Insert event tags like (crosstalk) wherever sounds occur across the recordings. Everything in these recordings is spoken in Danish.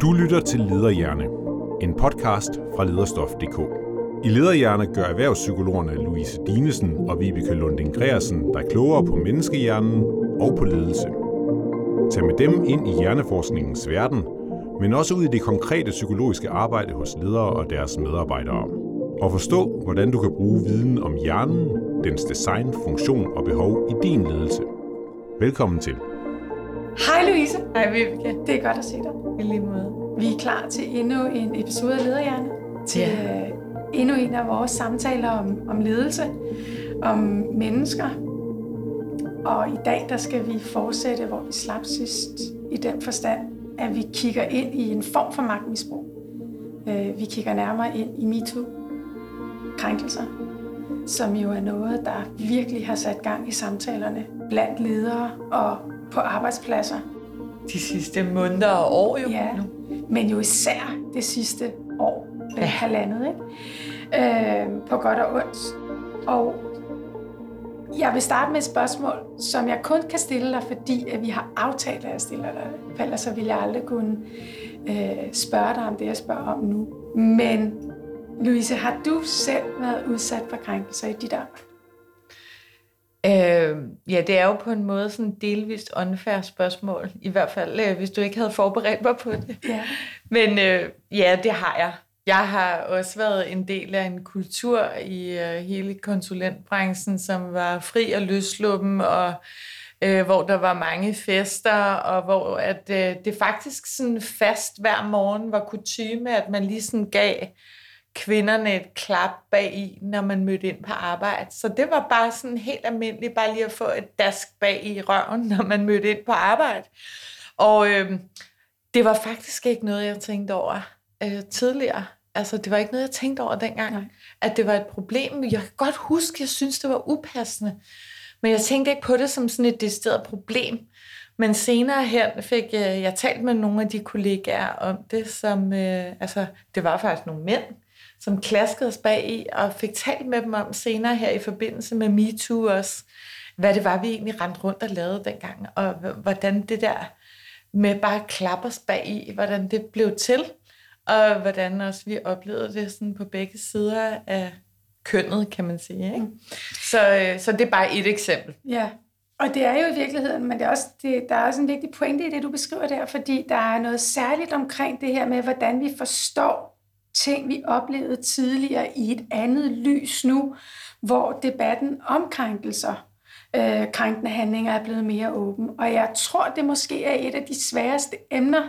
Du lytter til Lederhjerne, en podcast fra lederstof.dk. I Lederhjerne gør erhvervspsykologerne Louise Dinesen og Vibeke Lunding Greersen dig klogere på menneskehjernen og på ledelse. Tag med dem ind i hjerneforskningens verden, men også ud i det konkrete psykologiske arbejde hos ledere og deres medarbejdere. Og forstå, hvordan du kan bruge viden om hjernen, dens design, funktion og behov i din ledelse. Velkommen til. Hej Louise. Hej Vibeke. Det er godt at se dig. I lige måde. Vi er klar til endnu en episode af Lederhjerne. Til Ja. øh, endnu en af vores samtaler om, om ledelse, om mennesker. Og i dag der skal vi fortsætte, hvor vi slap sidst, i den forstand, at vi kigger ind i en form for magtmisbrug. Øh, vi kigger nærmere ind i MeToo-krænkelser, som jo er noget, der virkelig har sat gang i samtalerne blandt ledere og på arbejdspladser. De sidste måneder og år jo Ja, nu. men jo især det sidste år, ja. Halvandet, ikke? Øh, på godt og ondt. Og jeg vil starte med et spørgsmål, som jeg kun kan stille dig, fordi at vi har aftalt, at jeg stiller dig. For ellers så ville jeg aldrig kunne øh, spørge dig om det, jeg spørger om nu. Men Louise, har du selv været udsat for krænkelser i dit arbejde? Øh, ja, det er jo på en måde sådan delvist unfair spørgsmål. I hvert fald, øh, hvis du ikke havde forberedt mig på det. Ja. Men øh, ja, det har jeg. Jeg har også været en del af en kultur i øh, hele konsulentbranchen, som var fri og løsluppen, og øh, hvor der var mange fester, og hvor at, øh, det faktisk sådan fast hver morgen var kutyme, at man lige sådan gav kvinderne et klap bag i, når man mødte ind på arbejde. Så det var bare sådan helt almindeligt, bare lige at få et dask bag i røven, (laughs) når man mødte ind på arbejde. Og øh, det var faktisk ikke noget, jeg tænkte over øh, tidligere. Altså, det var ikke noget, jeg tænkte over dengang, Nej. At det var et problem. Jeg kan godt huske, at jeg synes, det var upassende. Men jeg tænkte ikke på det som sådan et decideret problem. Men senere hen fik øh, jeg talt med nogle af de kollegaer om det, som, øh, altså, det var faktisk nogle mænd, som klaskede os bag i, og fik talt med dem om senere her i forbindelse med MeToo også, hvad det var, vi egentlig rendte rundt og lavede dengang, og hvordan det der med bare at klappe os bag i, hvordan det blev til, og hvordan også vi oplevede det sådan på begge sider af kønnet, kan man sige. Ikke? Så, øh, så det er bare et eksempel. Ja, og det er jo i virkeligheden, men det er også, det, der er også en vigtig pointe i det, du beskriver der, fordi der er noget særligt omkring det her med, hvordan vi forstår ting, vi oplevede tidligere i et andet lys nu, hvor debatten om krænkelser, øh, krænkende handlinger er blevet mere åben. Og jeg tror, det måske er et af de sværeste emner,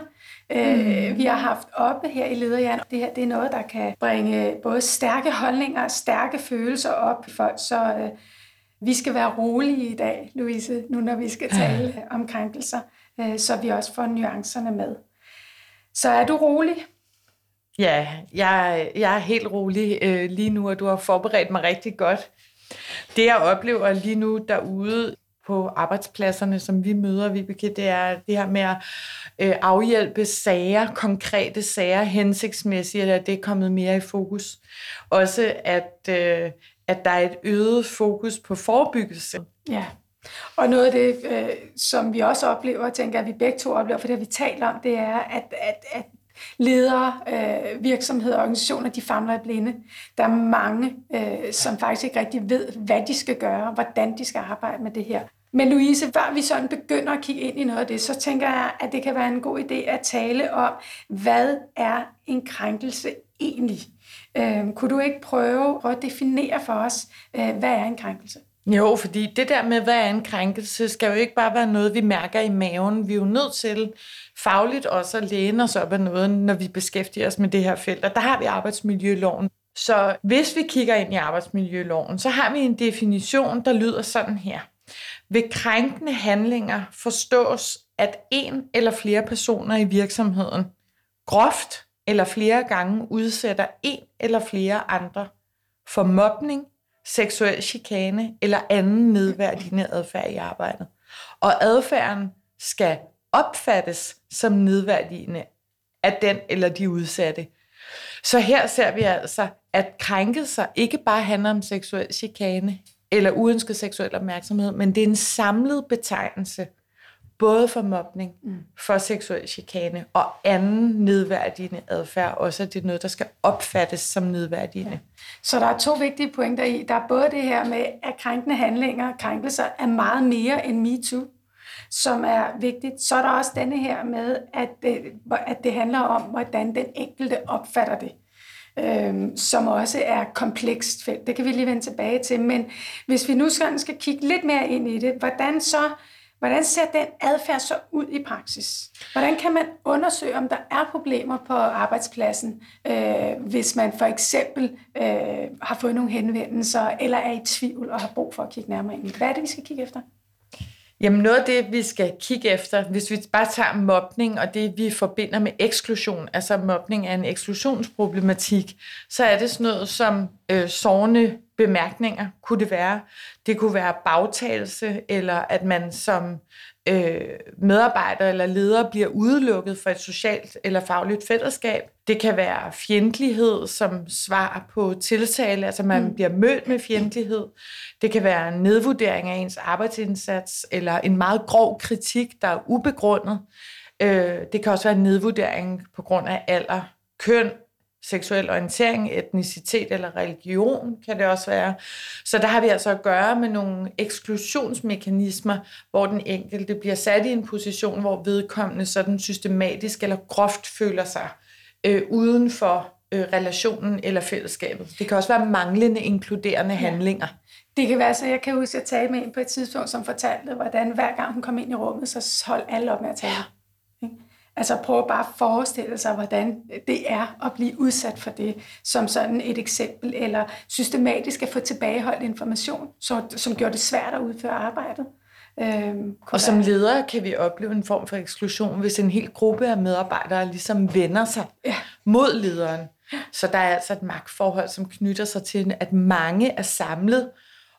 øh, vi har haft oppe her i Lederjern. Det her det er noget, der kan bringe både stærke holdninger og stærke følelser op i folk, så øh, vi skal være rolige i dag, Louise, nu når vi skal tale om krænkelser, øh, så vi også får nuancerne med. Så er du rolig? Ja, jeg, jeg er helt rolig øh, lige nu, og du har forberedt mig rigtig godt. Det, jeg oplever lige nu derude på arbejdspladserne, som vi møder, Vibeke, det er det her med at øh, afhjælpe sager, konkrete sager, hensigtsmæssigt, at det er kommet mere i fokus. Også at, øh, at der er et øget fokus på forebyggelse. Ja. Og noget af det, øh, som vi også oplever, tænker jeg, at vi begge to oplever, for det har vi talt om, det er, at, at, at ledere, øh, virksomheder og organisationer, de famler i blinde. Der er mange, øh, som faktisk ikke rigtig ved, hvad de skal gøre, hvordan de skal arbejde med det her. Men Louise, før vi sådan begynder at kigge ind i noget af det, så tænker jeg, at det kan være en god idé at tale om, hvad er en krænkelse egentlig? Øh, kunne du ikke prøve at definere for os, øh, hvad er en krænkelse? Jo, fordi det der med, hvad er en krænkelse, skal jo ikke bare være noget, vi mærker i maven. Vi er jo nødt til fagligt også at læne os op af noget, når vi beskæftiger os med det her felt. Og der har vi arbejdsmiljøloven. Så hvis vi kigger ind i arbejdsmiljøloven, så har vi en definition, der lyder sådan her. Ved krænkende handlinger forstås, at en eller flere personer i virksomheden groft eller flere gange udsætter en eller flere andre for mobning, seksuel chikane eller anden nedværdigende adfærd i arbejdet. Og adfærden skal opfattes som nedværdigende af den eller de udsatte. Så her ser vi altså, at krænkelser ikke bare handler om seksuel chikane eller uønsket seksuel opmærksomhed, men det er en samlet betegnelse både for mobning, mm. for seksuel chikane og anden nedværdigende adfærd, også at det er noget, der skal opfattes som nedværdigende. Ja. Så der er to vigtige pointer i. Der er både det her med, at krænkende handlinger, krænkelser er meget mere end MeToo, som er vigtigt. Så er der også denne her med, at det, at det handler om, hvordan den enkelte opfatter det øhm, som også er komplekst felt. Det kan vi lige vende tilbage til. Men hvis vi nu skal, skal kigge lidt mere ind i det, hvordan så Hvordan ser den adfærd så ud i praksis? Hvordan kan man undersøge, om der er problemer på arbejdspladsen, øh, hvis man for eksempel øh, har fået nogle henvendelser, eller er i tvivl og har brug for at kigge nærmere ind i Hvad er det, vi skal kigge efter? Jamen noget af det, vi skal kigge efter, hvis vi bare tager mobning og det, vi forbinder med eksklusion, altså mobning er en eksklusionsproblematik, så er det sådan noget som øh, sårende bemærkninger, kunne det være. Det kunne være bagtagelse, eller at man som øh, medarbejder eller leder bliver udelukket fra et socialt eller fagligt fællesskab. Det kan være fjendtlighed som svar på tiltale, altså man mm. bliver mødt med fjendtlighed. Det kan være en nedvurdering af ens arbejdsindsats, eller en meget grov kritik, der er ubegrundet. Øh, det kan også være en nedvurdering på grund af alder, køn, seksuel orientering, etnicitet eller religion kan det også være. Så der har vi altså at gøre med nogle eksklusionsmekanismer, hvor den enkelte bliver sat i en position, hvor vedkommende sådan systematisk eller groft føler sig øh, uden for øh, relationen eller fællesskabet. Det kan også være manglende inkluderende ja. handlinger. Det kan være, så jeg kan huske, at jeg talte med en på et tidspunkt, som fortalte, hvordan hver gang hun kom ind i rummet, så holdt alle op med at tale. Ja. Altså prøv bare at forestille sig, hvordan det er at blive udsat for det, som sådan et eksempel, eller systematisk at få tilbageholdt information, så, som gjorde det svært at udføre arbejdet. Øhm, og som ledere kan vi opleve en form for eksklusion, hvis en hel gruppe af medarbejdere ligesom vender sig ja. mod lederen. Så der er altså et magtforhold, som knytter sig til, at mange er samlet,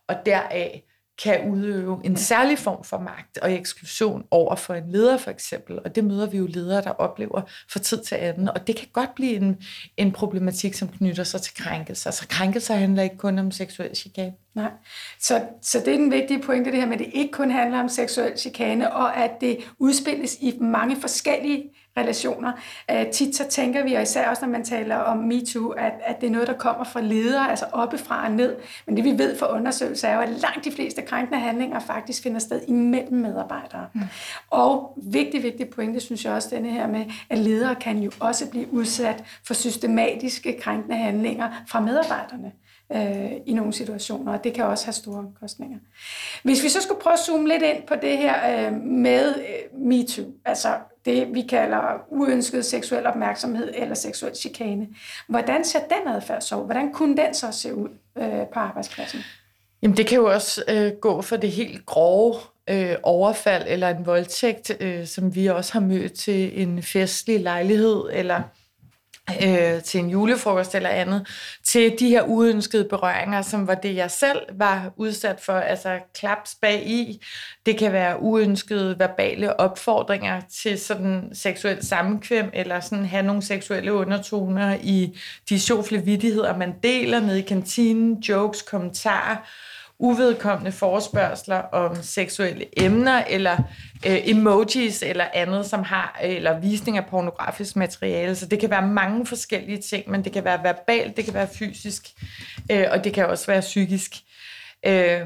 og deraf kan udøve en særlig form for magt og eksklusion over for en leder for eksempel. Og det møder vi jo ledere, der oplever for tid til anden. Og det kan godt blive en, en problematik, som knytter sig til krænkelser. Så krænkelser handler ikke kun om seksuel chikane. Nej, så, så det er den vigtige pointe, det her med, at det ikke kun handler om seksuel chikane, og at det udspilles i mange forskellige relationer. Uh, tit så tænker vi, og især også når man taler om MeToo, at, at det er noget, der kommer fra ledere, altså oppefra og ned. Men det vi ved fra undersøgelser er jo, at langt de fleste krænkende handlinger faktisk finder sted imellem medarbejdere. Mm. Og vigtig, vigtig pointe, synes jeg også, denne her med, at ledere kan jo også blive udsat for systematiske krænkende handlinger fra medarbejderne øh, i nogle situationer, og det kan også have store omkostninger. Hvis vi så skulle prøve at zoome lidt ind på det her øh, med øh, MeToo, altså det vi kalder uønsket seksuel opmærksomhed eller seksuel chikane, hvordan ser den adfærd så ud? Hvordan kunne den så se ud øh, på arbejdspladsen? Jamen det kan jo også øh, gå for det helt grove øh, overfald eller en voldtægt, øh, som vi også har mødt til en festlig lejlighed, eller øh, til en julefrokost eller andet, til de her uønskede berøringer, som var det, jeg selv var udsat for, altså klaps bag i. Det kan være uønskede verbale opfordringer til sådan seksuel sammenkvem, eller sådan have nogle seksuelle undertoner i de sjofle vidtigheder, man deler ned i kantinen, jokes, kommentarer, uvedkommende forespørgseler om seksuelle emner, eller øh, emojis eller andet, som har, øh, eller visning af pornografisk materiale. Så det kan være mange forskellige ting, men det kan være verbalt, det kan være fysisk, øh, og det kan også være psykisk. Øh,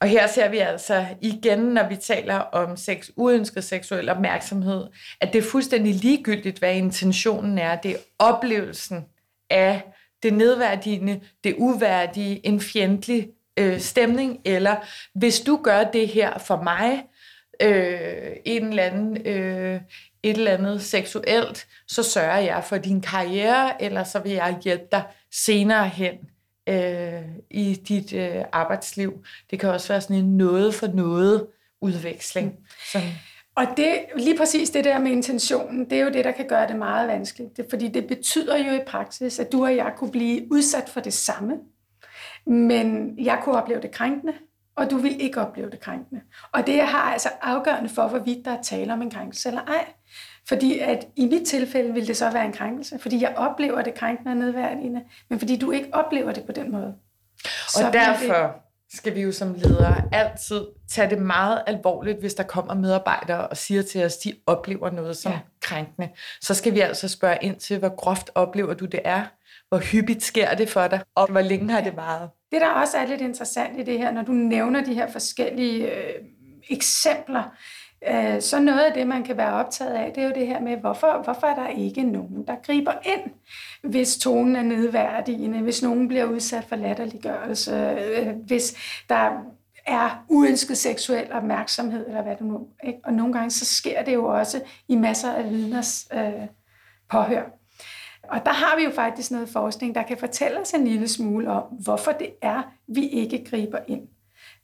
og her ser vi altså igen, når vi taler om sex, uønsket seksuel opmærksomhed, at det er fuldstændig ligegyldigt, hvad intentionen er. Det er oplevelsen af det nedværdigende, det uværdige, en fjendtlig øh, stemning, eller hvis du gør det her for mig, øh, en eller anden, øh, et eller andet seksuelt, så sørger jeg for din karriere, eller så vil jeg hjælpe dig senere hen øh, i dit øh, arbejdsliv. Det kan også være sådan en noget for noget udveksling. Som og det, lige præcis det der med intentionen, det er jo det, der kan gøre det meget vanskeligt. Det, fordi det betyder jo i praksis, at du og jeg kunne blive udsat for det samme. Men jeg kunne opleve det krænkende, og du vil ikke opleve det krænkende. Og det har altså afgørende for, hvorvidt der er tale om en krænkelse eller ej. Fordi at i mit tilfælde vil det så være en krænkelse, fordi jeg oplever det krænkende og nedværdigende, men fordi du ikke oplever det på den måde. Og derfor, det... skal vi jo som ledere altid tage det meget alvorligt, hvis der kommer medarbejdere og siger til os, de oplever noget som ja. krænkende. Så skal vi altså spørge ind til, hvor groft oplever du det er? Hvor hyppigt sker det for dig? Og hvor længe har det varet? Det, der også er lidt interessant i det her, når du nævner de her forskellige øh, eksempler, øh, så noget af det, man kan være optaget af, det er jo det her med, hvorfor, hvorfor er der ikke nogen, der griber ind, hvis tonen er nedværdigende, hvis nogen bliver udsat for latterliggørelse, øh, hvis der er uønsket seksuel opmærksomhed, eller hvad det nu ikke? Og nogle gange så sker det jo også i masser af vidners øh, påhør. Og der har vi jo faktisk noget forskning, der kan fortælle os en lille smule om, hvorfor det er, vi ikke griber ind.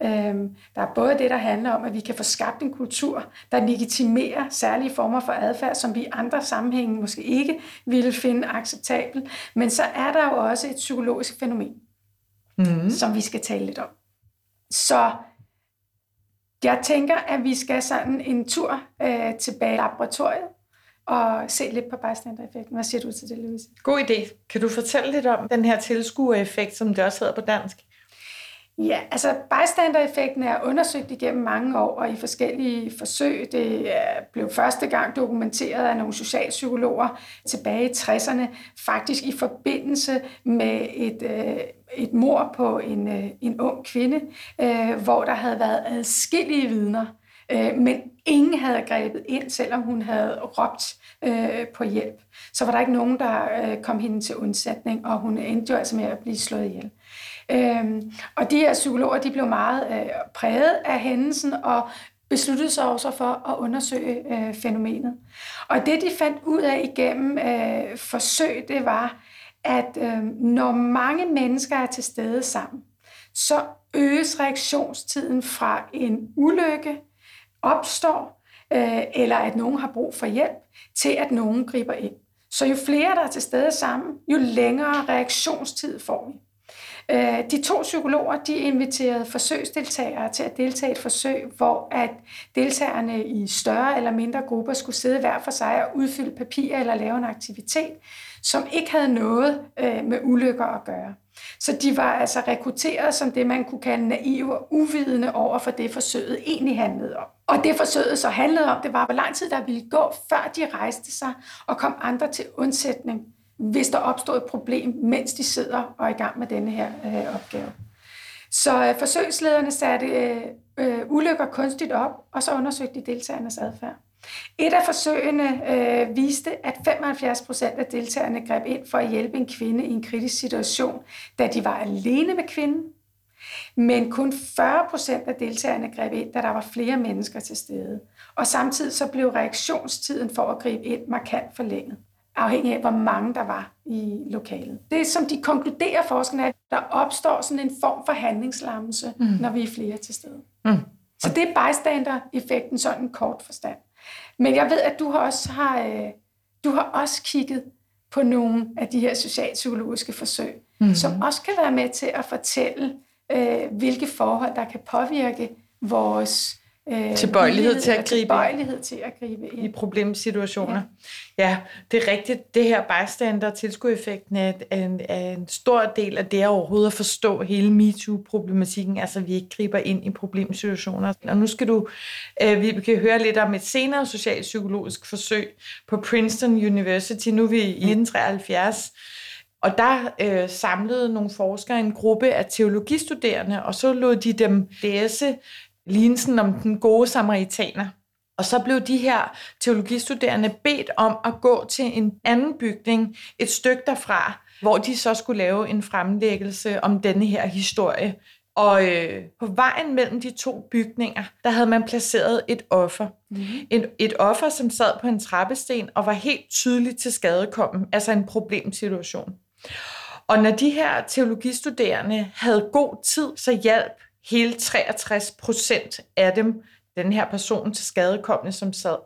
Øhm, der er både det, der handler om, at vi kan få skabt en kultur, der legitimerer særlige former for adfærd, som vi i andre sammenhænge måske ikke ville finde acceptabel. Men så er der jo også et psykologisk fænomen, mm. som vi skal tale lidt om. Så jeg tænker, at vi skal sådan en tur øh, tilbage i laboratoriet og se lidt på bystander-effekten. Hvad siger du til det, Louise? God idé. Kan du fortælle lidt om den her tilskuereffekt, som det også hedder på dansk? Ja, altså bystander-effekten er undersøgt igennem mange år og i forskellige forsøg. Det blev første gang dokumenteret af nogle socialpsykologer tilbage i 60'erne, faktisk i forbindelse med et, øh, et mor på en, øh, en ung kvinde, øh, hvor der havde været adskillige vidner, men ingen havde grebet ind, selvom hun havde råbt på hjælp. Så var der ikke nogen, der kom hende til undsætning, og hun endte jo altså med at blive slået ihjel. Øhm, og de her psykologer, de blev meget øh, præget af hændelsen og besluttede sig også for at undersøge øh, fænomenet. Og det, de fandt ud af igennem øh, forsøg, det var, at øh, når mange mennesker er til stede sammen, så øges reaktionstiden fra en ulykke opstår, øh, eller at nogen har brug for hjælp, til at nogen griber ind. Så jo flere, der er til stede sammen, jo længere reaktionstid får vi. Øh, de to psykologer de inviterede forsøgsdeltagere til at deltage i et forsøg, hvor at deltagerne i større eller mindre grupper skulle sidde hver for sig og udfylde papirer eller lave en aktivitet, som ikke havde noget øh, med ulykker at gøre. Så de var altså rekrutteret som det, man kunne kalde naive og uvidende over for det, forsøget egentlig handlede om. Og det forsøget så handlede om, det var, hvor lang tid der ville gå, før de rejste sig og kom andre til undsætning hvis der opstår et problem, mens de sidder og er i gang med denne her øh, opgave. Så øh, forsøgslederne satte øh, øh, ulykker kunstigt op, og så undersøgte de deltagernes adfærd. Et af forsøgene øh, viste, at 75 procent af deltagerne greb ind for at hjælpe en kvinde i en kritisk situation, da de var alene med kvinden. Men kun 40 procent af deltagerne greb ind, da der var flere mennesker til stede. Og samtidig så blev reaktionstiden for at gribe ind markant forlænget afhængig af, hvor mange der var i lokalet. Det, som de konkluderer forskerne, er, at der opstår sådan en form for handlingslammelse, mm. når vi er flere til stede. Mm. Så det er bystander-effekten, sådan en kort forstand. Men jeg ved, at du har også har, øh, du har også kigget på nogle af de her socialpsykologiske forsøg, mm. som også kan være med til at fortælle, øh, hvilke forhold, der kan påvirke vores øh, tilbøjelighed til at gribe tilbøjelighed til at gribe ind. i problemsituationer. Ja. ja, det er rigtigt. Det her bystander tilskueffekten er en, er en stor del af det overhovedet at forstå hele MeToo-problematikken, altså vi ikke griber ind i problemsituationer. Og nu skal du, øh, vi kan høre lidt om et senere socialpsykologisk forsøg på Princeton University. Nu er vi i 1973. Og der øh, samlede nogle forskere en gruppe af teologistuderende, og så lod de dem læse lignelsen om den gode samaritaner. Og så blev de her teologistuderende bedt om at gå til en anden bygning et stykke derfra, hvor de så skulle lave en fremlæggelse om denne her historie. Og øh, på vejen mellem de to bygninger, der havde man placeret et offer. Mm-hmm. Et, et offer, som sad på en trappesten og var helt tydeligt til skadekommen, altså en problemsituation. Og når de her teologistuderende havde god tid, så hjalp hele 63 procent af dem, den her person til skadekommende, som sad.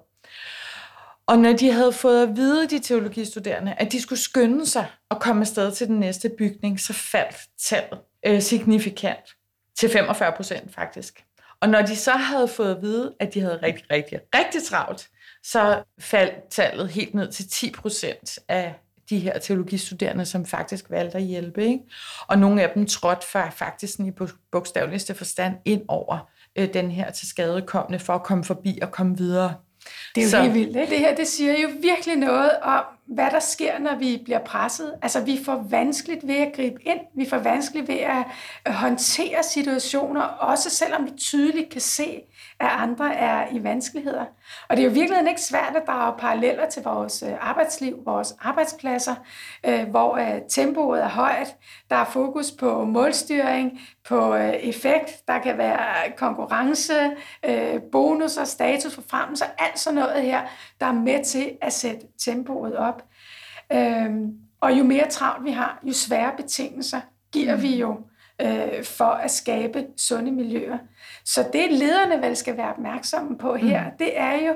Og når de havde fået at vide, de teologistuderende, at de skulle skynde sig og komme afsted til den næste bygning, så faldt tallet øh, signifikant til 45 procent faktisk. Og når de så havde fået at vide, at de havde rigtig, rigtig, rigtig travlt, så faldt tallet helt ned til 10 procent af de her teologistuderende, som faktisk valgte at hjælpe. Ikke? Og nogle af dem trådte faktisk i bogstaveligste forstand ind over øh, den her til skadekommende for at komme forbi og komme videre. Det er jo så. helt vildt. Ikke? Det her det siger jo virkelig noget om, hvad der sker, når vi bliver presset. Altså, vi får vanskeligt ved at gribe ind. Vi får vanskeligt ved at øh, håndtere situationer, også selvom vi tydeligt kan se, at andre er i vanskeligheder. Og det er jo virkelig ikke svært at drage paralleller til vores øh, arbejdsliv, vores arbejdspladser, øh, hvor tempoet er højt, der er fokus på målstyring, på effekt, der kan være konkurrence, bonusser, status for fremmelse, alt sådan noget her, der er med til at sætte tempoet op. Og jo mere travlt vi har, jo sværere betingelser giver vi jo for at skabe sunde miljøer. Så det lederne vel skal være opmærksomme på her, mm. det er jo,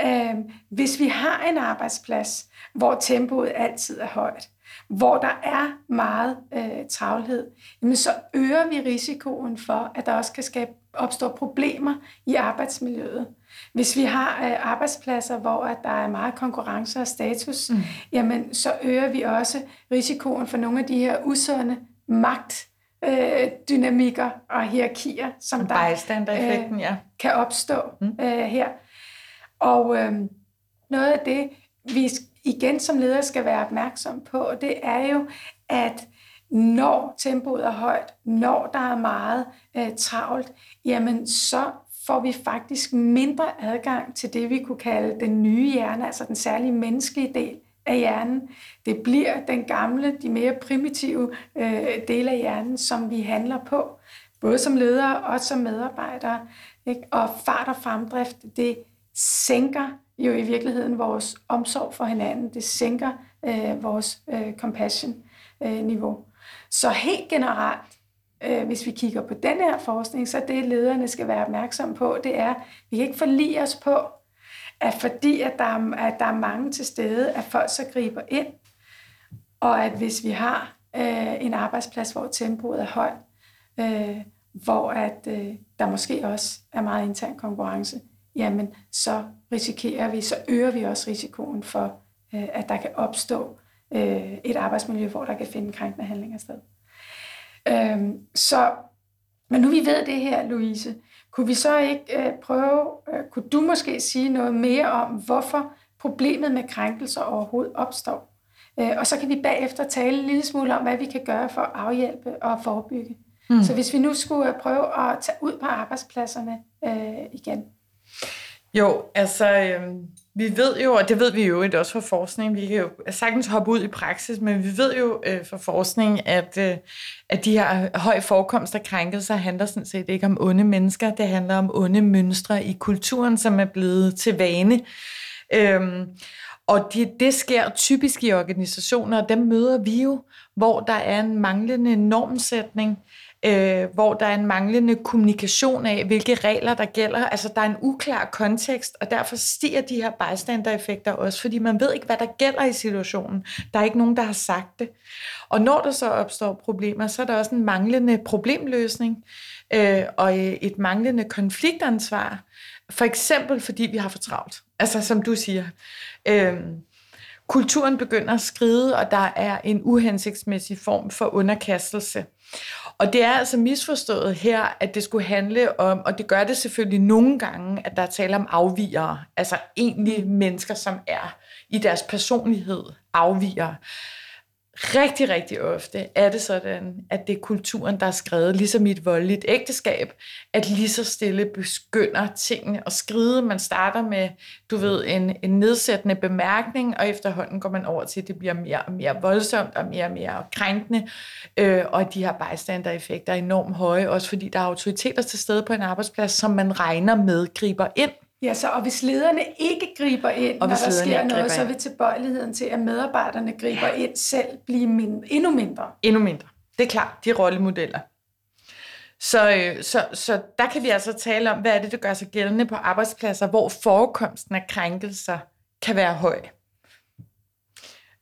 øh, hvis vi har en arbejdsplads, hvor tempoet altid er højt, hvor der er meget øh, travlhed, jamen så øger vi risikoen for, at der også kan skabe, opstå problemer i arbejdsmiljøet. Hvis vi har øh, arbejdspladser, hvor at der er meget konkurrence og status, mm. jamen så øger vi også risikoen for nogle af de her usunde magt øh, dynamikker og hierarkier, som der øh, ja. kan opstå mm. øh, her. Og øh, noget af det, vi igen som leder skal være opmærksom på, det er jo, at når tempoet er højt, når der er meget øh, travlt, jamen så får vi faktisk mindre adgang til det, vi kunne kalde den nye hjerne, altså den særlige menneskelige del af hjernen. Det bliver den gamle, de mere primitive øh, dele af hjernen, som vi handler på, både som ledere og som medarbejdere. Ikke? Og fart og fremdrift, det sænker jo i virkeligheden vores omsorg for hinanden. Det sænker øh, vores øh, compassion-niveau. Øh, så helt generelt, øh, hvis vi kigger på den her forskning, så det lederne skal være opmærksom på, det er, at vi kan ikke forlige os på, at fordi at der, er, at der er mange til stede, at folk så griber ind, og at hvis vi har øh, en arbejdsplads, hvor tempoet er højt, øh, hvor at øh, der måske også er meget intern konkurrence, jamen så risikerer vi, så øger vi også risikoen for, øh, at der kan opstå øh, et arbejdsmiljø, hvor der kan finde krænkende handlinger sted. Øh, så, men nu vi ved det her, Louise, kunne vi så ikke øh, prøve, øh, kunne du måske sige noget mere om, hvorfor problemet med krænkelser overhovedet opstår? Øh, og så kan vi bagefter tale en lille smule om, hvad vi kan gøre for at afhjælpe og forebygge. Mm. Så hvis vi nu skulle øh, prøve at tage ud på arbejdspladserne øh, igen. Jo, altså øh, vi ved jo, og det ved vi jo også fra forskning, vi kan jo sagtens hoppe ud i praksis, men vi ved jo øh, fra forskning, at, øh, at de her høj forekomst af krænkelser handler sådan set ikke om onde mennesker, det handler om onde mønstre i kulturen, som er blevet til vane. Øhm, og det, det sker typisk i organisationer, og dem møder vi jo, hvor der er en manglende normsætning, øh, Øh, hvor der er en manglende kommunikation af, hvilke regler der gælder. Altså, der er en uklar kontekst, og derfor stiger de her bystander-effekter også, fordi man ved ikke, hvad der gælder i situationen. Der er ikke nogen, der har sagt det. Og når der så opstår problemer, så er der også en manglende problemløsning øh, og øh, et manglende konfliktansvar. For eksempel, fordi vi har for travlt. Altså, som du siger. Øh, kulturen begynder at skride, og der er en uhensigtsmæssig form for underkastelse. Og det er altså misforstået her, at det skulle handle om, og det gør det selvfølgelig nogle gange, at der er tale om afvigere, altså egentlige mennesker, som er i deres personlighed afvigere rigtig, rigtig ofte er det sådan, at det er kulturen, der er skrevet, ligesom i et voldeligt ægteskab, at lige så stille begynder tingene at skride. Man starter med, du ved, en, en nedsættende bemærkning, og efterhånden går man over til, at det bliver mere og mere voldsomt og mere og mere krænkende, øh, og de her bystander-effekter er enormt høje, også fordi der er autoriteter til stede på en arbejdsplads, som man regner med griber ind Ja, så og hvis lederne ikke griber ind, og når der sker noget, så vil tilbøjeligheden til, at medarbejderne griber ja. ind selv blive mindre, endnu mindre. Endnu mindre. Det er klart, de rollemodeller. Så, øh, så, så der kan vi altså tale om, hvad er det, der gør sig gældende på arbejdspladser, hvor forekomsten af krænkelser kan være høj.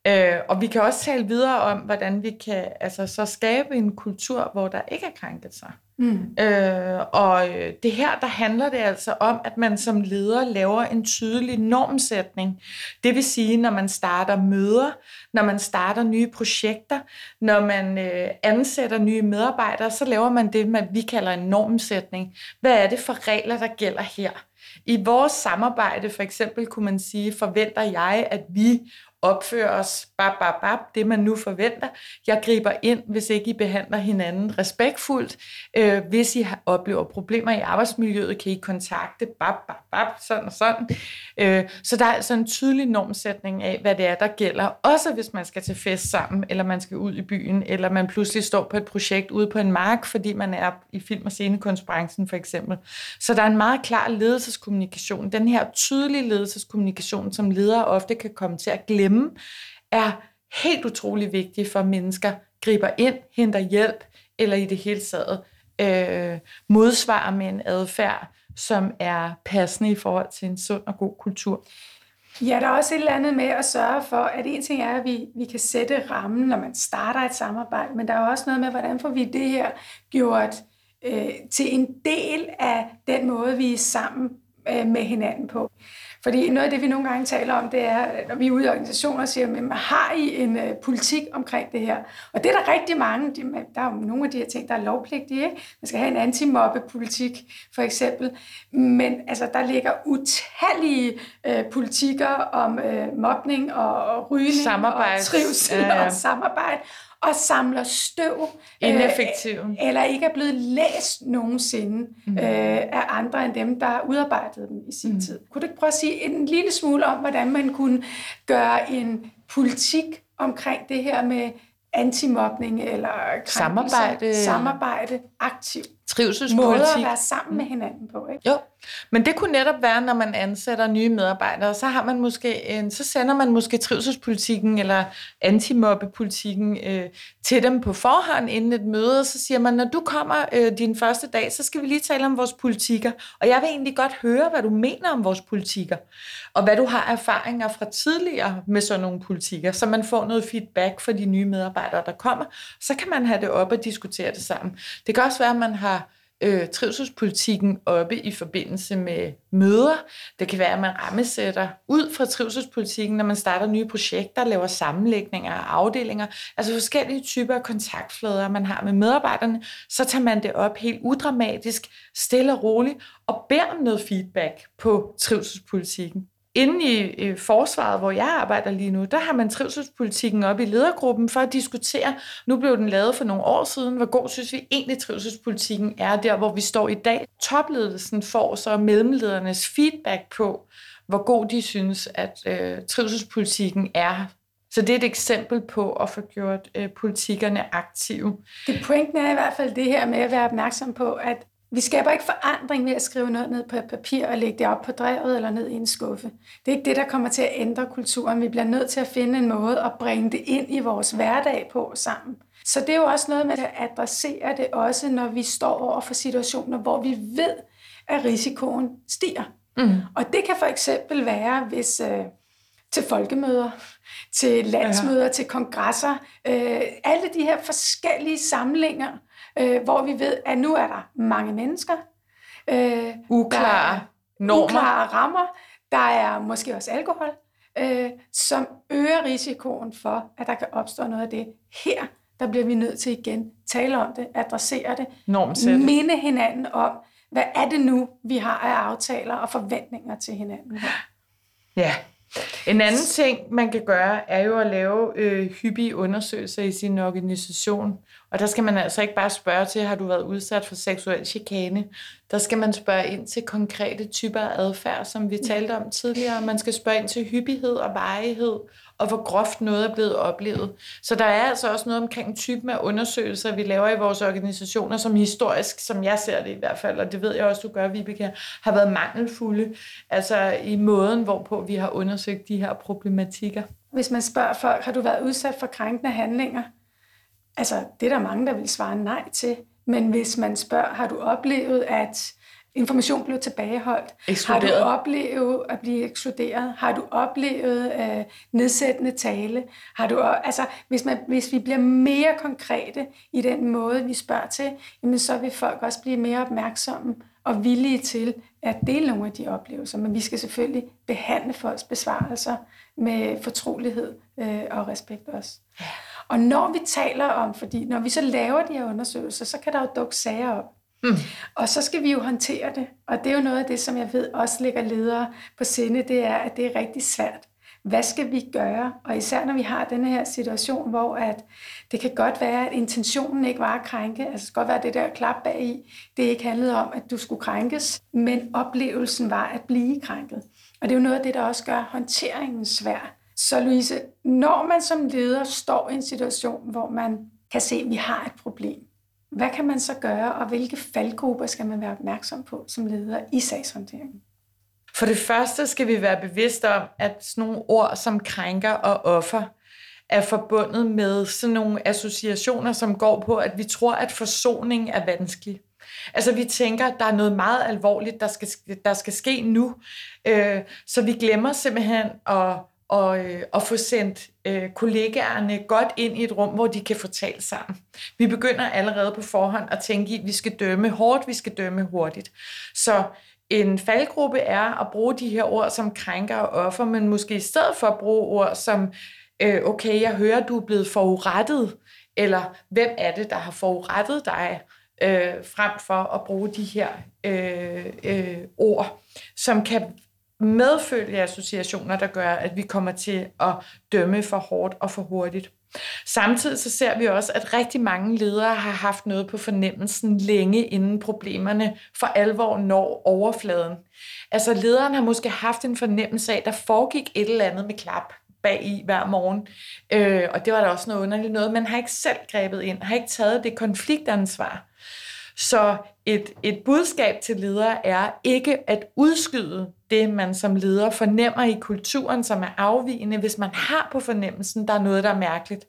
Øh, og vi kan også tale videre om, hvordan vi kan altså, så skabe en kultur, hvor der ikke er krænkelser. Mm. Øh, og øh, det her, der handler det altså om, at man som leder laver en tydelig normsætning. Det vil sige, når man starter møder, når man starter nye projekter, når man øh, ansætter nye medarbejdere, så laver man det, man, vi kalder en normsætning. Hvad er det for regler, der gælder her? I vores samarbejde for eksempel kunne man sige, forventer jeg, at vi opføre os, bap, bap, bap, det man nu forventer. Jeg griber ind, hvis ikke I behandler hinanden respektfuldt. Øh, hvis I oplever problemer i arbejdsmiljøet, kan I kontakte bap, bap, bap, sådan og sådan. Øh, så der er altså en tydelig normsætning af, hvad det er, der gælder. Også hvis man skal til fest sammen, eller man skal ud i byen, eller man pludselig står på et projekt ude på en mark, fordi man er i film- og scenekunstbranchen for eksempel. Så der er en meget klar ledelseskommunikation. Den her tydelige ledelseskommunikation, som ledere ofte kan komme til at glemme hjemme, er helt utrolig vigtig for, at mennesker griber ind, henter hjælp, eller i det hele taget øh, modsvarer med en adfærd, som er passende i forhold til en sund og god kultur. Ja, der er også et eller andet med at sørge for, at en ting er, at vi, vi kan sætte rammen, når man starter et samarbejde, men der er også noget med, hvordan får vi det her gjort øh, til en del af den måde, vi er sammen øh, med hinanden på. Fordi noget af det, vi nogle gange taler om, det er, når vi er ude i organisationer, siger, men har I en uh, politik omkring det her? Og det er der rigtig mange, de, der er jo nogle af de her ting, der er lovpligtige. Ikke? Man skal have en antimobbepolitik, for eksempel. Men altså, der ligger utallige uh, politikker om uh, mobning og, og rygning samarbejde. og trivsel ja, ja. og samarbejde og samler støv. Ineffektiv. Øh, eller ikke er blevet læst nogensinde mm. øh, af andre end dem, der udarbejdede dem i sin mm. tid. Kunne du ikke prøve at sige en lille smule om, hvordan man kunne gøre en politik omkring det her med antimobning eller samarbejde, samarbejde aktivt? trivselspolitik. Måder at være sammen med hinanden på, ikke? Jo, men det kunne netop være, når man ansætter nye medarbejdere, så har man måske en, så sender man måske trivselspolitikken eller antimobbepolitikken øh, til dem på forhånd inden et møde, og så siger man, når du kommer øh, din første dag, så skal vi lige tale om vores politikker, og jeg vil egentlig godt høre, hvad du mener om vores politikker, og hvad du har erfaringer fra tidligere med sådan nogle politikker, så man får noget feedback fra de nye medarbejdere, der kommer, så kan man have det op og diskutere det sammen. Det kan også være, at man har øh, trivselspolitikken oppe i forbindelse med møder. Det kan være, at man rammesætter ud fra trivselspolitikken, når man starter nye projekter, laver sammenlægninger af afdelinger, altså forskellige typer af kontaktflader, man har med medarbejderne, så tager man det op helt udramatisk, stille og roligt, og beder om noget feedback på trivselspolitikken. Inde i øh, forsvaret, hvor jeg arbejder lige nu, der har man trivselspolitikken op i ledergruppen for at diskutere, nu blev den lavet for nogle år siden, hvor god synes vi egentlig trivselspolitikken er der, hvor vi står i dag. Topledelsen får så mellemledernes feedback på, hvor god de synes, at øh, trivselspolitikken er så det er et eksempel på at få gjort øh, politikerne aktive. Det pointen er i hvert fald det her med at være opmærksom på, at vi skaber ikke forandring ved at skrive noget ned på papir og lægge det op på drevet eller ned i en skuffe. Det er ikke det, der kommer til at ændre kulturen. Vi bliver nødt til at finde en måde at bringe det ind i vores hverdag på sammen. Så det er jo også noget med at adressere det også, når vi står over for situationer, hvor vi ved, at risikoen stiger. Mm. Og det kan for eksempel være, hvis øh, til folkemøder, til landsmøder, ja. til kongresser, øh, alle de her forskellige samlinger, øh, hvor vi ved, at nu er der mange mennesker. Øh, uklare normer. Uklare rammer. Der er måske også alkohol, øh, som øger risikoen for, at der kan opstå noget af det. Her, der bliver vi nødt til igen tale om det, adressere det, Normsætte. minde hinanden om, hvad er det nu, vi har af aftaler og forventninger til hinanden her. Ja, en anden ting, man kan gøre, er jo at lave øh, hyppige undersøgelser i sin organisation. Og der skal man altså ikke bare spørge til, har du været udsat for seksuel chikane? Der skal man spørge ind til konkrete typer af adfærd, som vi talte om tidligere. Man skal spørge ind til hyppighed og varighed, og hvor groft noget er blevet oplevet. Så der er altså også noget omkring typen af undersøgelser, vi laver i vores organisationer, som historisk, som jeg ser det i hvert fald, og det ved jeg også, du gør, Vibeke, har været mangelfulde, altså i måden, hvorpå vi har undersøgt de her problematikker. Hvis man spørger folk, har du været udsat for krænkende handlinger? Altså, det er der mange, der vil svare nej til. Men hvis man spørger, har du oplevet, at information blev tilbageholdt? Ekskluderet. Har du oplevet at blive ekskluderet? Har du oplevet uh, nedsættende tale? Har du, altså, hvis, man, hvis vi bliver mere konkrete i den måde, vi spørger til, jamen, så vil folk også blive mere opmærksomme og villige til at dele nogle af de oplevelser. Men vi skal selvfølgelig behandle folks besvarelser med fortrolighed øh, og respekt også. Og når vi taler om, fordi når vi så laver de her undersøgelser, så kan der jo dukke sager op. Mm. Og så skal vi jo håndtere det. Og det er jo noget af det, som jeg ved også ligger ledere på sinde, det er, at det er rigtig svært. Hvad skal vi gøre? Og især når vi har den her situation, hvor at det kan godt være, at intentionen ikke var at krænke. Altså det kan godt være, at det der klap bag i, det ikke handlede om, at du skulle krænkes, men oplevelsen var at blive krænket. Og det er jo noget af det, der også gør håndteringen svær. Så Louise, når man som leder står i en situation, hvor man kan se, at vi har et problem, hvad kan man så gøre, og hvilke faldgrupper skal man være opmærksom på som leder i sagshåndteringen? For det første skal vi være bevidste om, at sådan nogle ord som krænker og offer er forbundet med sådan nogle associationer, som går på, at vi tror, at forsoning er vanskelig. Altså vi tænker, at der er noget meget alvorligt, der skal, der skal ske nu, øh, så vi glemmer simpelthen at, og, øh, og få sendt øh, kollegaerne godt ind i et rum, hvor de kan få talt sammen. Vi begynder allerede på forhånd at tænke i, at vi skal dømme hårdt, vi skal dømme hurtigt. Så en faldgruppe er at bruge de her ord som krænker og offer, men måske i stedet for at bruge ord som, øh, okay, jeg hører, du er blevet forurettet, eller hvem er det, der har forurettet dig, øh, frem for at bruge de her øh, øh, ord, som kan medfølge associationer, der gør, at vi kommer til at dømme for hårdt og for hurtigt. Samtidig så ser vi også, at rigtig mange ledere har haft noget på fornemmelsen længe inden problemerne for alvor når overfladen. Altså lederen har måske haft en fornemmelse af, at der foregik et eller andet med klap bag i hver morgen. Øh, og det var da også noget underligt noget. Man har ikke selv grebet ind, har ikke taget det konfliktansvar. Så et, et budskab til ledere er ikke at udskyde det, man som leder fornemmer i kulturen, som er afvigende. Hvis man har på fornemmelsen, der er noget, der er mærkeligt,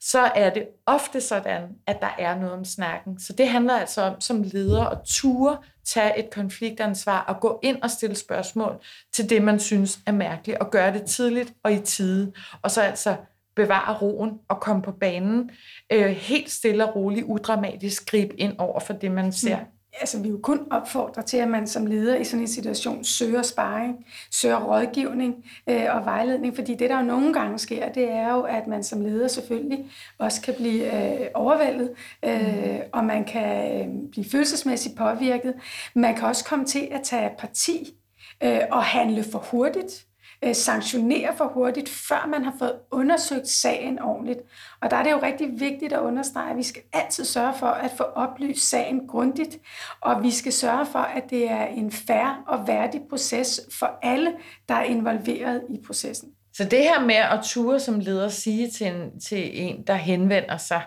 så er det ofte sådan, at der er noget om snakken. Så det handler altså om som leder at ture, tage et konfliktansvar og gå ind og stille spørgsmål til det, man synes er mærkeligt, og gøre det tidligt og i tide. Og så altså bevare roen og komme på banen øh, helt stille og roligt, udramatisk gribe ind over for det, man ser. Mm. Altså, vi jo kun opfordrer til, at man som leder i sådan en situation søger sparring, søger rådgivning øh, og vejledning, fordi det, der jo nogle gange sker, det er jo, at man som leder selvfølgelig også kan blive øh, overvældet, øh, og man kan øh, blive følelsesmæssigt påvirket. Man kan også komme til at tage parti øh, og handle for hurtigt øh, sanktionere for hurtigt, før man har fået undersøgt sagen ordentligt. Og der er det jo rigtig vigtigt at understrege, at vi skal altid sørge for at få oplyst sagen grundigt, og vi skal sørge for, at det er en fair og værdig proces for alle, der er involveret i processen. Så det her med at ture som leder sige til en, til en der henvender sig,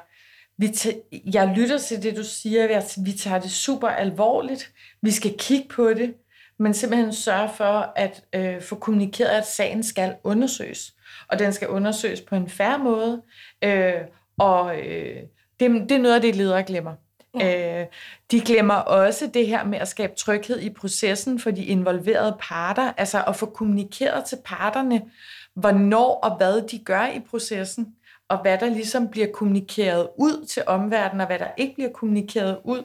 vi jeg lytter til det, du siger, vi tager det super alvorligt, vi skal kigge på det, men simpelthen sørge for at øh, få kommunikeret, at sagen skal undersøges. Og den skal undersøges på en færre måde. Øh, og øh, det, det er noget af det, ledere glemmer. Ja. Øh, de glemmer også det her med at skabe tryghed i processen for de involverede parter, altså at få kommunikeret til parterne, hvornår og hvad de gør i processen og hvad der ligesom bliver kommunikeret ud til omverdenen, og hvad der ikke bliver kommunikeret ud.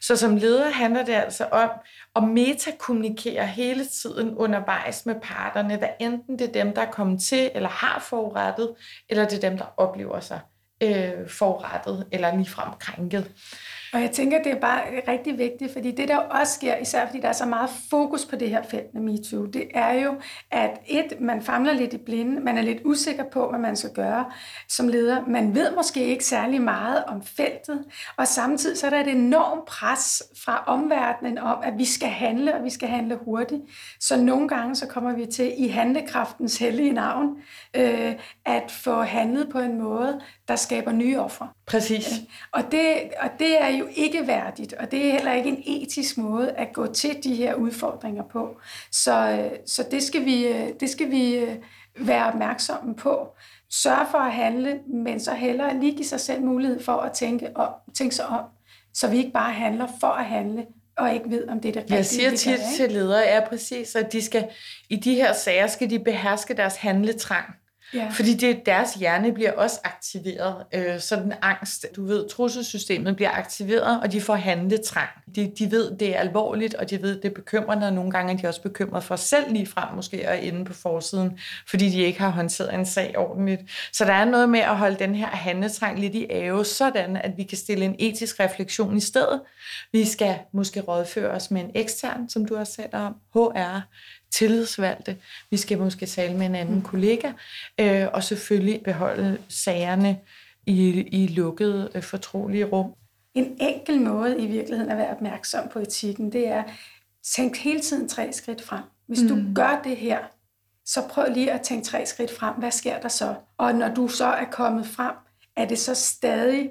Så som leder handler det altså om at metakommunikere hele tiden undervejs med parterne, hvad enten det er dem, der er kommet til eller har forurettet, eller det er dem, der oplever sig øh, forurettet eller ligefrem krænket. Og jeg tænker, det er bare rigtig vigtigt, fordi det, der også sker, især fordi der er så meget fokus på det her felt med MeToo, det er jo, at et, man famler lidt i blinde, man er lidt usikker på, hvad man skal gøre som leder. Man ved måske ikke særlig meget om feltet, og samtidig så er der et enormt pres fra omverdenen om, at vi skal handle, og vi skal handle hurtigt. Så nogle gange så kommer vi til i handlekraftens hellige navn øh, at få handlet på en måde, der skaber nye ofre. Præcis. Og det, og det er jo ikke værdigt, og det er heller ikke en etisk måde at gå til de her udfordringer på. Så, så det, skal vi, det skal vi øh, være opmærksomme på. Sørge for at handle, men så hellere lige give sig selv mulighed for at tænke, og, tænke sig om, så vi ikke bare handler for at handle, og ikke ved, om det er det rigtige, Jeg siger tit ikke? til ledere, er præcis, at de skal, i de her sager skal de beherske deres handletrang. Ja. Fordi det, deres hjerne bliver også aktiveret. Øh, så den angst, du ved, trusselsystemet bliver aktiveret, og de får handletrang. De, de ved, det er alvorligt, og de ved, det er bekymrende, og nogle gange er de også bekymret for selv lige frem måske at ende på forsiden, fordi de ikke har håndteret en sag ordentligt. Så der er noget med at holde den her handletrang lidt i ave, sådan at vi kan stille en etisk refleksion i stedet. Vi skal måske rådføre os med en ekstern, som du har sat om, HR, tillidsvalgte. Vi skal måske tale med en anden kollega, øh, og selvfølgelig beholde sagerne i, i lukkede, øh, fortrolige rum. En enkel måde i virkeligheden at være opmærksom på etikken, det er, tænk hele tiden tre skridt frem. Hvis mm. du gør det her, så prøv lige at tænke tre skridt frem. Hvad sker der så? Og når du så er kommet frem, er det så stadig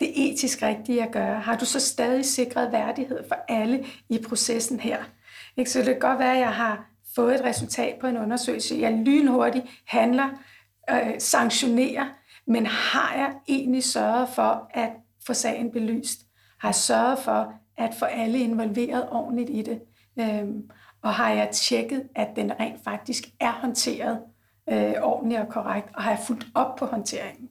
det etisk rigtige at gøre? Har du så stadig sikret værdighed for alle i processen her? Ikke? Så det kan godt være, at jeg har fået et resultat på en undersøgelse. Jeg lynhurtigt handler, øh, sanktionerer, men har jeg egentlig sørget for at få sagen belyst? Har jeg sørget for at få alle involveret ordentligt i det? Øhm, og har jeg tjekket, at den rent faktisk er håndteret øh, ordentligt og korrekt? Og har jeg fulgt op på håndteringen?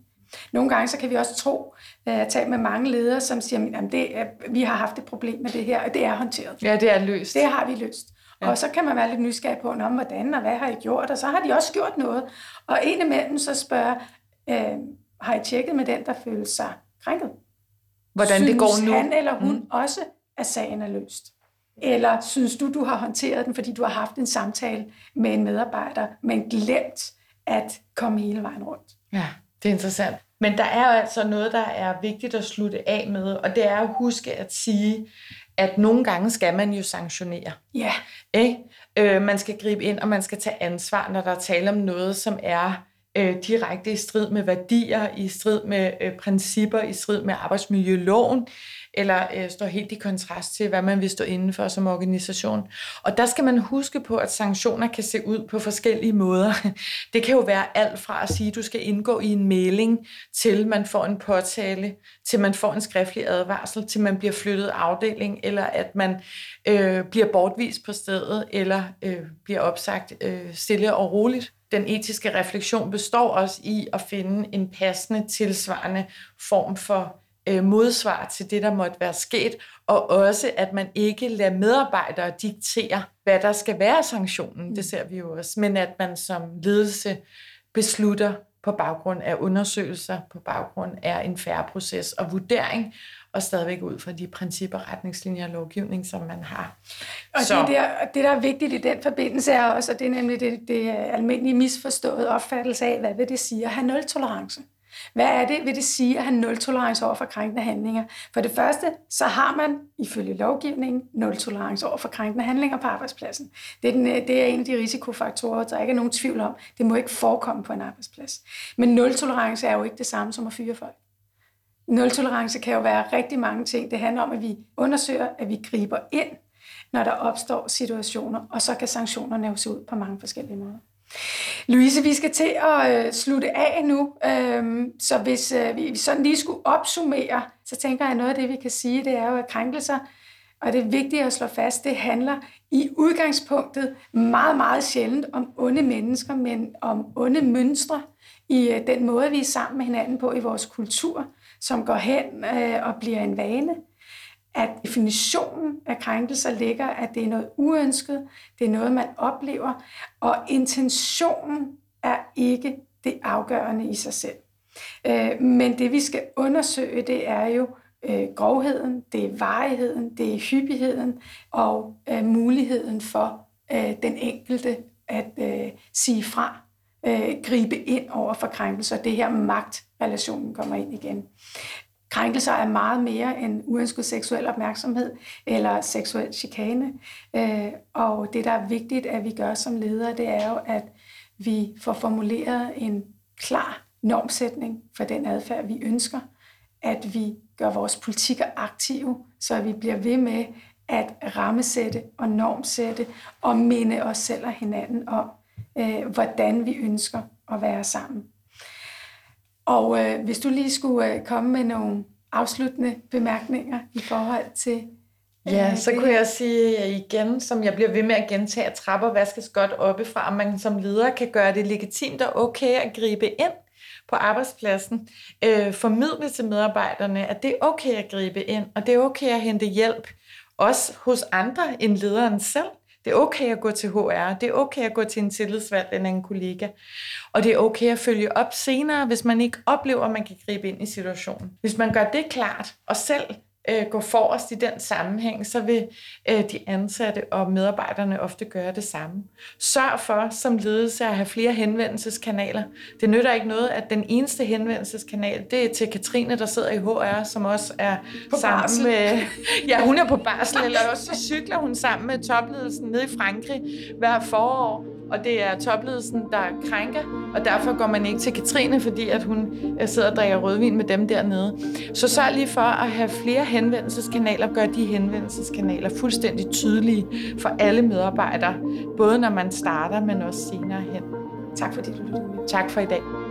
Nogle gange så kan vi også tro, at jeg taler med mange ledere, som siger, at vi har haft et problem med det her, og det er håndteret. Ja, det er løst. Det har vi løst. Ja. Og så kan man være lidt nysgerrig på, om hvordan og hvad har I gjort, og så har de også gjort noget. Og indimellem så spørger, øh, har I tjekket med den, der føler sig krænket? Hvordan synes det går nu? han eller hun mm. også, at sagen er løst? Eller synes du, du har håndteret den, fordi du har haft en samtale med en medarbejder, men glemt at komme hele vejen rundt? Ja, det er interessant. Men der er altså noget, der er vigtigt at slutte af med, og det er at huske at sige, at nogle gange skal man jo sanktionere. Ja. Ikke? Øh, man skal gribe ind, og man skal tage ansvar, når der er tale om noget, som er øh, direkte i strid med værdier, i strid med øh, principper, i strid med arbejdsmiljøloven, eller øh, står helt i kontrast til, hvad man vil stå inden for som organisation. Og der skal man huske på, at sanktioner kan se ud på forskellige måder. (laughs) Det kan jo være alt fra at sige, at du skal indgå i en mailing, til man får en påtale, til man får en skriftlig advarsel, til man bliver flyttet afdeling, eller at man øh, bliver bortvist på stedet, eller øh, bliver opsagt øh, stille og roligt. Den etiske refleksion består også i at finde en passende, tilsvarende form for øh, modsvar til det, der måtte være sket, og også, at man ikke lader medarbejdere diktere, hvad der skal være sanktionen, det ser vi jo også, men at man som ledelse beslutter på baggrund af undersøgelser, på baggrund af en færre proces og vurdering, og stadigvæk ud fra de principper, retningslinjer og lovgivning, som man har. Og Så. det, der, det, der er vigtigt i den forbindelse er også, og det er nemlig det, det almindelige misforståede opfattelse af, hvad vil det sige at have nul tolerance. Hvad er det, vil det sige at have nul tolerance over for krænkende handlinger? For det første, så har man ifølge lovgivningen nul tolerance over for krænkende handlinger på arbejdspladsen. Det er, den, øh, det er en af de risikofaktorer, der ikke er nogen tvivl om. Det må ikke forekomme på en arbejdsplads. Men nul tolerance er jo ikke det samme som at fyre folk. Nul tolerance kan jo være rigtig mange ting. Det handler om, at vi undersøger, at vi griber ind, når der opstår situationer, og så kan sanktionerne jo se ud på mange forskellige måder. Louise, vi skal til at øh, slutte af nu, øhm, så hvis øh, vi sådan lige skulle opsummere, så tænker jeg, at noget af det, vi kan sige, det er jo, at krænkelser, og det er vigtigt at slå fast, det handler i udgangspunktet meget, meget sjældent om onde mennesker, men om onde mønstre i øh, den måde, vi er sammen med hinanden på i vores kultur, som går hen øh, og bliver en vane at definitionen af krænkelser ligger, at det er noget uønsket, det er noget, man oplever, og intentionen er ikke det afgørende i sig selv. Øh, men det, vi skal undersøge, det er jo øh, grovheden, det er varigheden, det er hyppigheden og øh, muligheden for den enkelte at sige fra, gribe ind over for krænkelser. Det her magtrelationen kommer ind igen. Krænkelser er meget mere end uønsket seksuel opmærksomhed eller seksuel chikane. Øh, og det, der er vigtigt, at vi gør som ledere, det er jo, at vi får formuleret en klar normsætning for den adfærd, vi ønsker. At vi gør vores politikker aktive, så vi bliver ved med at rammesætte og normsætte og minde os selv og hinanden om, øh, hvordan vi ønsker at være sammen. Og øh, hvis du lige skulle øh, komme med nogle afsluttende bemærkninger i forhold til Ja, så kunne jeg sige igen, som jeg bliver ved med at gentage, at trapper vaskes godt oppefra, og man som leder kan gøre det legitimt og okay at gribe ind på arbejdspladsen, øh, formidle til medarbejderne, at det er okay at gribe ind, og det er okay at hente hjælp, også hos andre end lederen selv. Det er okay at gå til HR, det er okay at gå til en tillidsvalgt eller en kollega, og det er okay at følge op senere, hvis man ikke oplever, at man kan gribe ind i situationen. Hvis man gør det klart, og selv øh, gå forrest i den sammenhæng, så vil øh, de ansatte og medarbejderne ofte gøre det samme. Sørg for som ledelse at have flere henvendelseskanaler. Det nytter ikke noget, at den eneste henvendelseskanal, det er til Katrine, der sidder i HR, som også er på sammen barsel. med... Ja, hun er på barsel, eller også så cykler hun sammen med topledelsen nede i Frankrig hver forår og det er topledelsen, der krænker, og derfor går man ikke til Katrine, fordi at hun øh, sidder og drikker rødvin med dem dernede. Så sørg lige for at have flere henvendelseskanaler, gør de henvendelseskanaler fuldstændig tydelige for alle medarbejdere, både når man starter, men også senere hen. Tak fordi du lyttede med. Tak for i dag.